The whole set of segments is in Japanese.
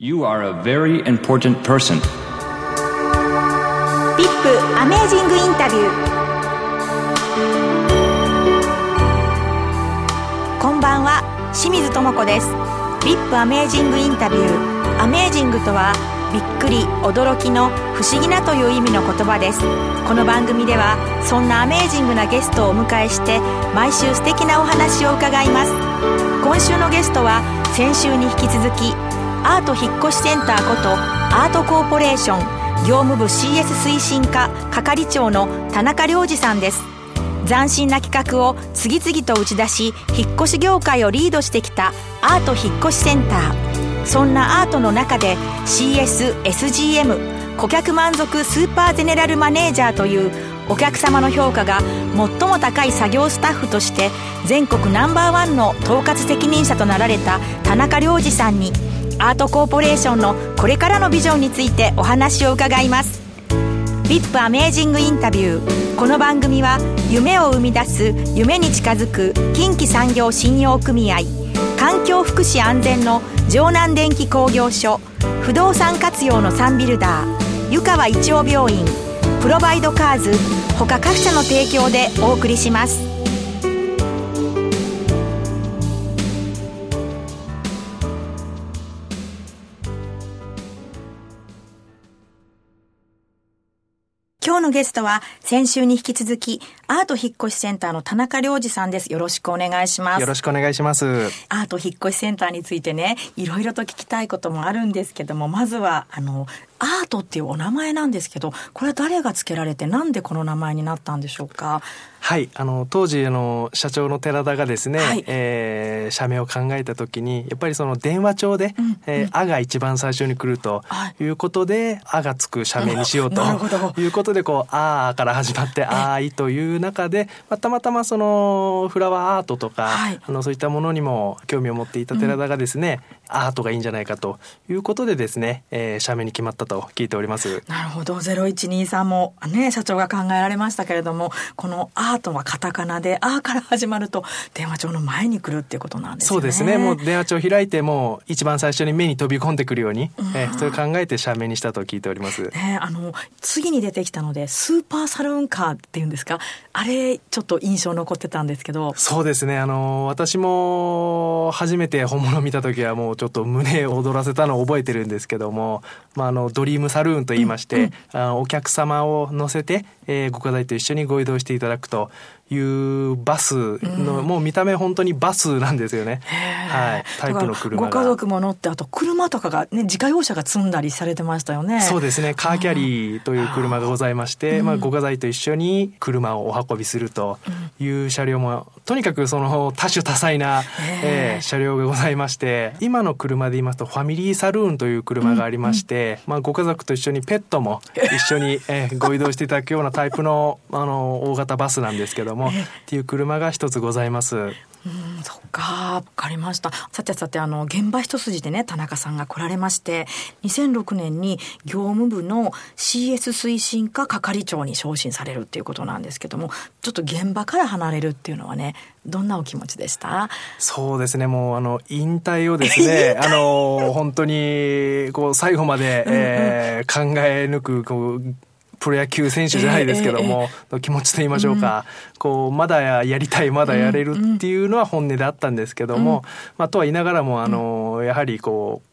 You are a very important person. ピップアメージングインタビューこんばんは清水智子です。ピップアメージングインタビューアメージングとはびっくり驚きの不思議なという意味の言葉です。この番組ではそんなアメージングなゲストをお迎えして毎週素敵なお話を伺います。今週のゲストは先週に引き続きアート引越センターことアートコーポレーション業務部 CS 推進課係長の田中良二さんです。斬新な企画を次々と打ち出し引っ越し業界をリードしてきたアート引越センター。そんなアートの中で CSSGM 顧客満足スーパーゼネラルマネージャーというお客様の評価が最も高い作業スタッフとして全国ナンバーワンの統括責任者となられた田中良二さんにアートコーポレーションのこれからのビジョンについてお話を伺います。VIP アメージングインタビュー。この番組は夢を生み出す夢に近づく近畿産業信用組合環境福祉安全の城南電機工業所不動産活用のサンビルダー湯川一応病院プロバイドカーズ他各社の提供でお送りします。今日のゲストは先週に引き続きアート引越センターの田中良二さんです。よろしくお願いします。よろしくお願いします。アート引越センターについてね、いろいろと聞きたいこともあるんですけども、まずはあのアートっていうお名前なんですけど、これは誰が付けられて、なんでこの名前になったんでしょうか？はい、あの当時あの社長の寺田がですね、はい、えー、社名を考えた時にやっぱりその電話帳で「うん、えー、あ」が一番最初に来るとい。うことで「あ」がつく社名にしようと いうことでこう「あ」から始まって「あい」という中で、まあ、たまたまそのフラワーアートとか、はい、あのそういったものにも興味を持っていた寺田がですね、うん、アートがいいんじゃないかということでですね、えー、社名に決まったと聞いております。なるほど0123もね社長が考えられましたけれどもこのアートはカタカナで「あ」から始まると電話帳の前に来るっていうことなんですね。そうですねもう電話帳開いても一番最初に目に飛び込んでくるように、えー、それを考えて社名にしたと聞いております。ねあの次に出てきたのでスーパーサルーンカーっていうんですか？あれちょっと印象残ってたんですけどそうですねあの私も初めて本物見た時はもうちょっと胸を躍らせたのを覚えてるんですけども、まあ、あのドリームサルーンと言いまして、うんうん、あお客様を乗せて、えー、ご家族と一緒にご移動していただくというバスの、うん、もう見た目本当にバスなんですよね。はい。タイプの車ご家族も乗ってあと車とかがね自家用車が積んだりされてましたよね。そうですね。カーキャリーという車がございまして、まあご家族と一緒に車をお運びするという車両も、とにかくその多種多彩な、えー、車両がございまして、今の車で言いますとファミリーサルーンという車がありまして、まあご家族と一緒にペットも一緒に、えー、ご移動していただくようなタイプのあの大型バスなんですけども、っていう車が一つございます。うん、そっか、わかりました。さてさて、あの、現場一筋でね、田中さんが来られまして、2006年に業務部の CS 推進課係長に昇進されるっていうことなんですけども、ちょっと現場から離れるっていうのはね、どんなお気持ちでした？そうですね、もう、あの、引退をですね、あの、本当に、こう、最後まで、えー、考え抜く、こう、プロ野球選手じゃないですけども、えー、の気持ちと言いましょうか、うん、こうまだやりたいまだやれるっていうのは本音であったんですけども、うん、まあ、とは言いながらもあの、やはりこう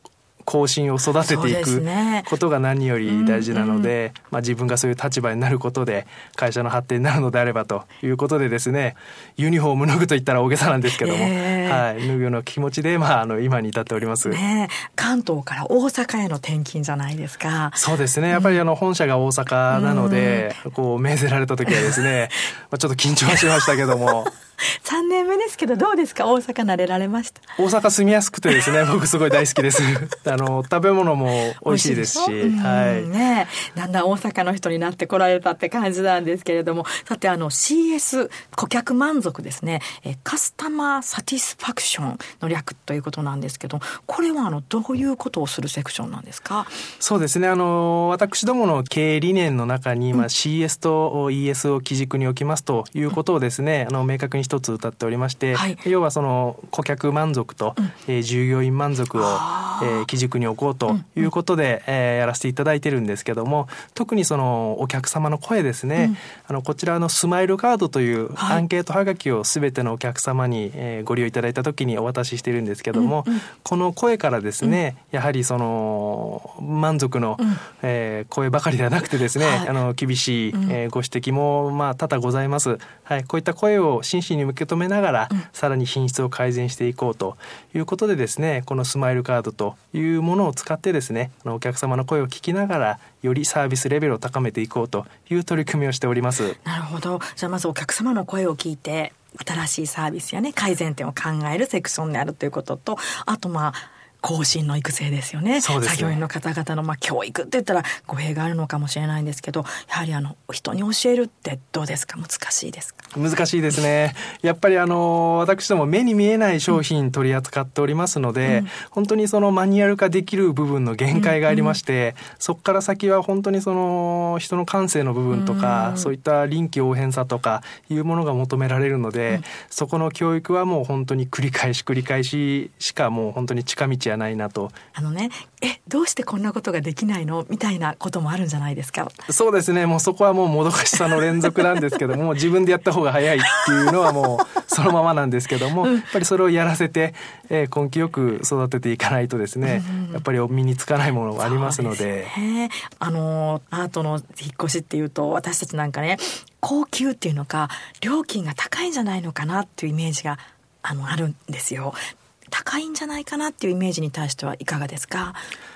後進を育てていくことが何より大事なので、まあ、自分がそういう立場になることで会社の発展になるのであればということでですねユニフォーム脱ぐと言ったら大げさなんですけども、えー、はい、脱ぐような気持ちで、まあ、あの今に至っております、ね、関東から大阪への転勤じゃないですか。そうですね。やっぱりあの本社が大阪なので、うん、こう命ぜられた時はですね、まあ、ちょっと緊張はしましたけども 3年目ですけどどうですか？大阪慣れられました？大阪住みやすくてですね 僕すごい大好きです。あの食べ物も美味しいですしはい。ねだんだん大阪の人になってこられたって感じなんですけれども。さてあの CS 顧客満足ですね。えカスタマーサティスファクションの略ということなんですけどこれはあのどういうことをするセクションなんですか？そうですね。あの私どもの経営理念の中に、まあ、CS と ES を基軸に置きますということをですね、あの明確に一一つ歌っておりまして、はい。要はその顧客満足と、えー従業員満足を、えー基軸に置こうということで、えーやらせていただいてるんですけども特にそのお客様の声ですね、あのこちらのスマイルカードというはい。アンケートはがきをすべてのお客様に、えーご利用いただいた時にお渡ししてるんですけども、この声からですね、やはりその満足の、えー声ばかりではなくてですね、はい。あの厳しい、えーご指摘もまあ多々ございます。はい、こういった声を真摯に受け止めながら、さらに品質を改善していこうということでですね、このスマイルカードというものを使ってですね、お客様の声を聞きながらよりサービスレベルを高めていこうという取り組みをしております。なるほど。じゃあまずお客様の声を聞いて、新しいサービスやね、改善点を考えるセクションであるということと、あとまあ、後進の育成ですよね。ね。作業員の方々のまあ教育って言ったら語弊があるのかもしれないんですけど、やはりあの、人に教えるってどうですか？難しいですか？難しいですね。やっぱりあの私ども目に見えない商品取り扱っておりますので、本当にそのマニュアル化できる部分の限界がありまして、そこから先は本当にその人の感性の部分とか、そういった臨機応変さとかいうものが求められるので、そこの教育はもう本当に繰り返し繰り返ししかもう本当に近道はないなと。あのね、え、どうしてこんなことができないの？みたいなこともあるんじゃないですか？そうですね。もうそこはもうもどかしさの連続なんですけども、自分でやった方が早いっていうのはもうそのままなんですけども、やっぱりそれをやらせて、えー根気よく育てていかないとですね、やっぱり身につかないものがありますので。そうすねあのアートの引っ越しっていうと私たちなんかね高級っていうのか料金が高いんじゃないのかなっていうイメージがあのあるんですよ。高いんじゃないかなっていうイメージに対してはいかがですか？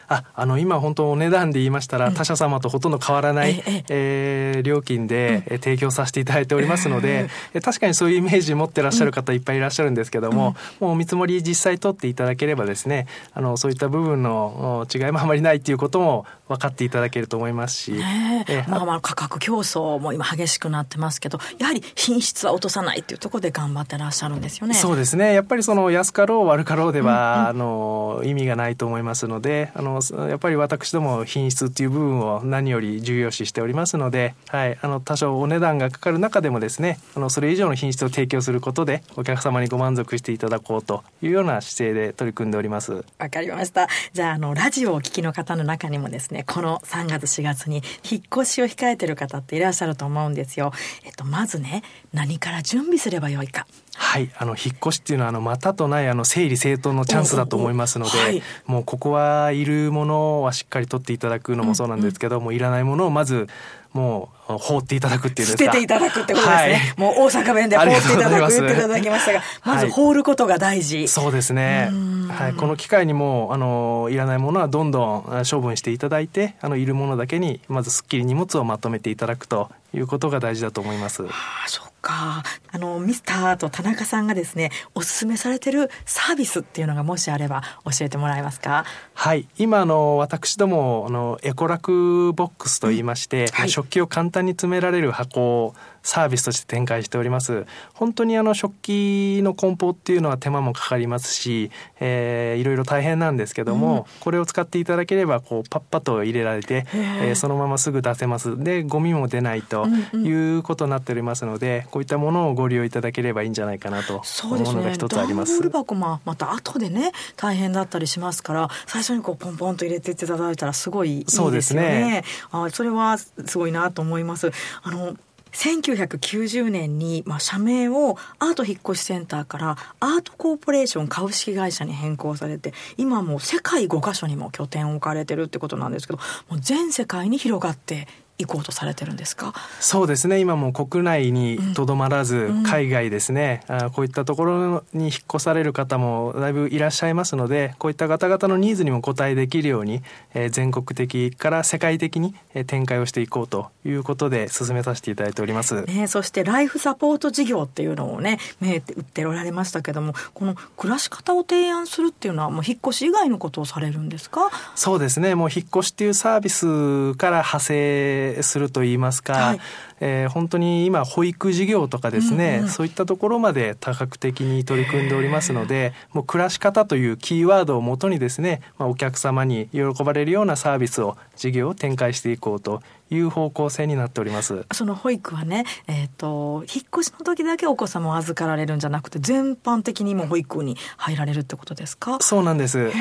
あ、あの今本当お値段で言いましたら、他社様とほとんど変わらない、えええー料金で、えー提供させていただいておりますので、え確かにそういうイメージ持ってらっしゃる方いっぱいいらっしゃるんですけども、もうお見積もり実際取っていただければですね、あのそういった部分のお違いもあまりないっていうことも分かっていただけると思いますし、ねえ。えーまあまあ価格競争も今激しくなってますけどやはり品質は落とさないっていうところで頑張ってらっしゃるんですよね。そうですね。やっぱりその安かろう悪かろうでは、あの意味がないと思いますのであのやっぱり私ども品質っていう部分を何より重要視しておりますので、はい、あの多少お値段がかかる中でもですねあのそれ以上の品質を提供することでお客様にご満足していただこうというような姿勢で取り組んでおります。わかりました。じゃあ、あの、ラジオをお聞きの方の中にもですね、この3月4月に引っ越しを控えてる方っていらっしゃると思うんですよ。えっと、まずね、何から準備すればよいか。はい、あの引っ越しっていうのはあのまたとないあの整理整頓のチャンスだと思いますので、もうここはいるものはしっかり取っていただくのもそうなんですけど、もういらないものをまずもう放っていただくっていう捨てていただくってことですね。はい。もう大阪弁で放っていただく言っていただきましたが、まずはい。放ることが大事。そうですね。はい、この機会にもうあのいらないものはどんどんあ処分していただいて、あのいるものだけにまずすっきり荷物をまとめていただくということが大事だと思います。ああ、そっか。あの、ミスターと田中さんがですね、おすすめされてるサービスっていうのがもしあれば教えてもらえますか？はい、今あの私どもあのエコラクボックスと言いまして、はい食器を簡単に詰められる箱をサービスとして展開しております。本当にあの食器の梱包っていうのは手間もかかりますし、えーいろいろ大変なんですけども、これを使っていただければこうパッパと入れられて、えーそのまますぐ出せます。でゴミも出ないということになっておりますので、こういったものをご利用いただければいいんじゃないかなとそうですね。思うのが一つあります。段ボール箱もまた後でね大変だったりしますから最初にこうポンポンと入れていただいたらすごいいいですよね。そねあそれはすごいなと思います。あの1990年に、まあ、社名をアート引っ越しセンターからアートコーポレーション株式会社に変更されて今もう世界5カ所にも拠点を置かれてるってことなんですけどもう全世界に広がっていこうとされてるんですか？そうですね。今もう国内にとどまらず、海外ですね。あこういったところに引っ越される方もだいぶいらっしゃいますのでこういった方々のニーズにも応えできるように、えー全国的から世界的にえー展開をしていこうということで進めさせていただいております。ね、そしてライフサポート事業っていうのをね銘打っておられましたけどもこの暮らし方を提案するっていうのはもう引っ越し以外のことをされるんですか？そうですね。もう引っ越しっていうサービスから派生成するといいますか、はい、えー、本当に今保育事業とかですね、うんうん、そういったところまで多角的に取り組んでおりますのでもう暮らし方というキーワードをもとにですね、まあ、お客様に喜ばれるようなサービスを事業を展開していこうという方向性になっております。その保育はね、えーと、引っ越しの時だけお子様を預かられるんじゃなくて全般的にも保育に入られるってことですか？そうなんです。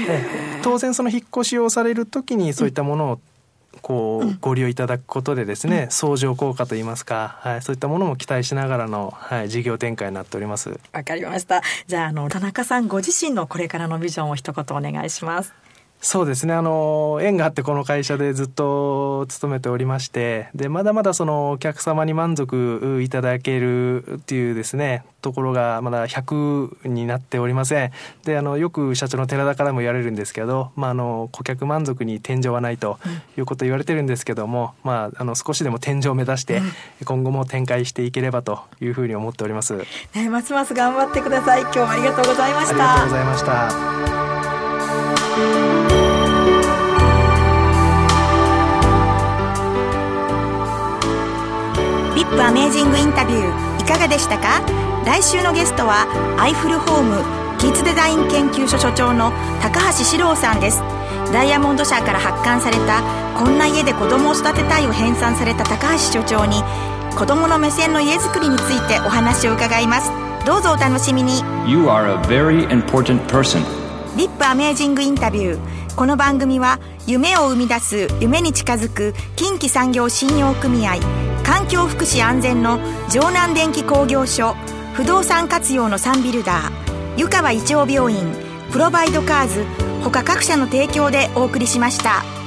当然その引っ越しをされる時にそういったものをこうご利用いただくことでですね、相乗効果といいますか、はい、そういったものも期待しながらの、はい、事業展開になっております。わかりました。じゃああの田中さんご自身のこれからのビジョンを一言お願いします。そうですね。あの縁があってこの会社でずっと勤めておりましてでまだまだそのお客様に満足いただけるっていうですねところがまだ100になっておりません。であのよく社長の寺田からも言われるんですけど、まあ、あの顧客満足に天井はないということ言われてるんですけども、うん、まあ、あの少しでも天井を目指して今後も展開していければというふうに思っております、ね、ますます頑張ってください。今日はありがとうございました。ありがとうございましたアメージングインタビューいかがでしたか？来週のゲストはアイフルホームキッズデザイン研究所所長の高橋史郎さんです。ダイヤモンド社から発刊された「こんな家で子供を育てたい」を編纂された高橋所長に子供の目線の家づくりについてお話を伺います。どうぞお楽しみに。リップアメージングインタビューこの番組は夢を生み出す夢に近づく近畿産業信用組合環境福祉安全の城南電気工業所不動産活用のサンビルダー湯川一応病院プロバイドカーズ他各社の提供でお送りしました。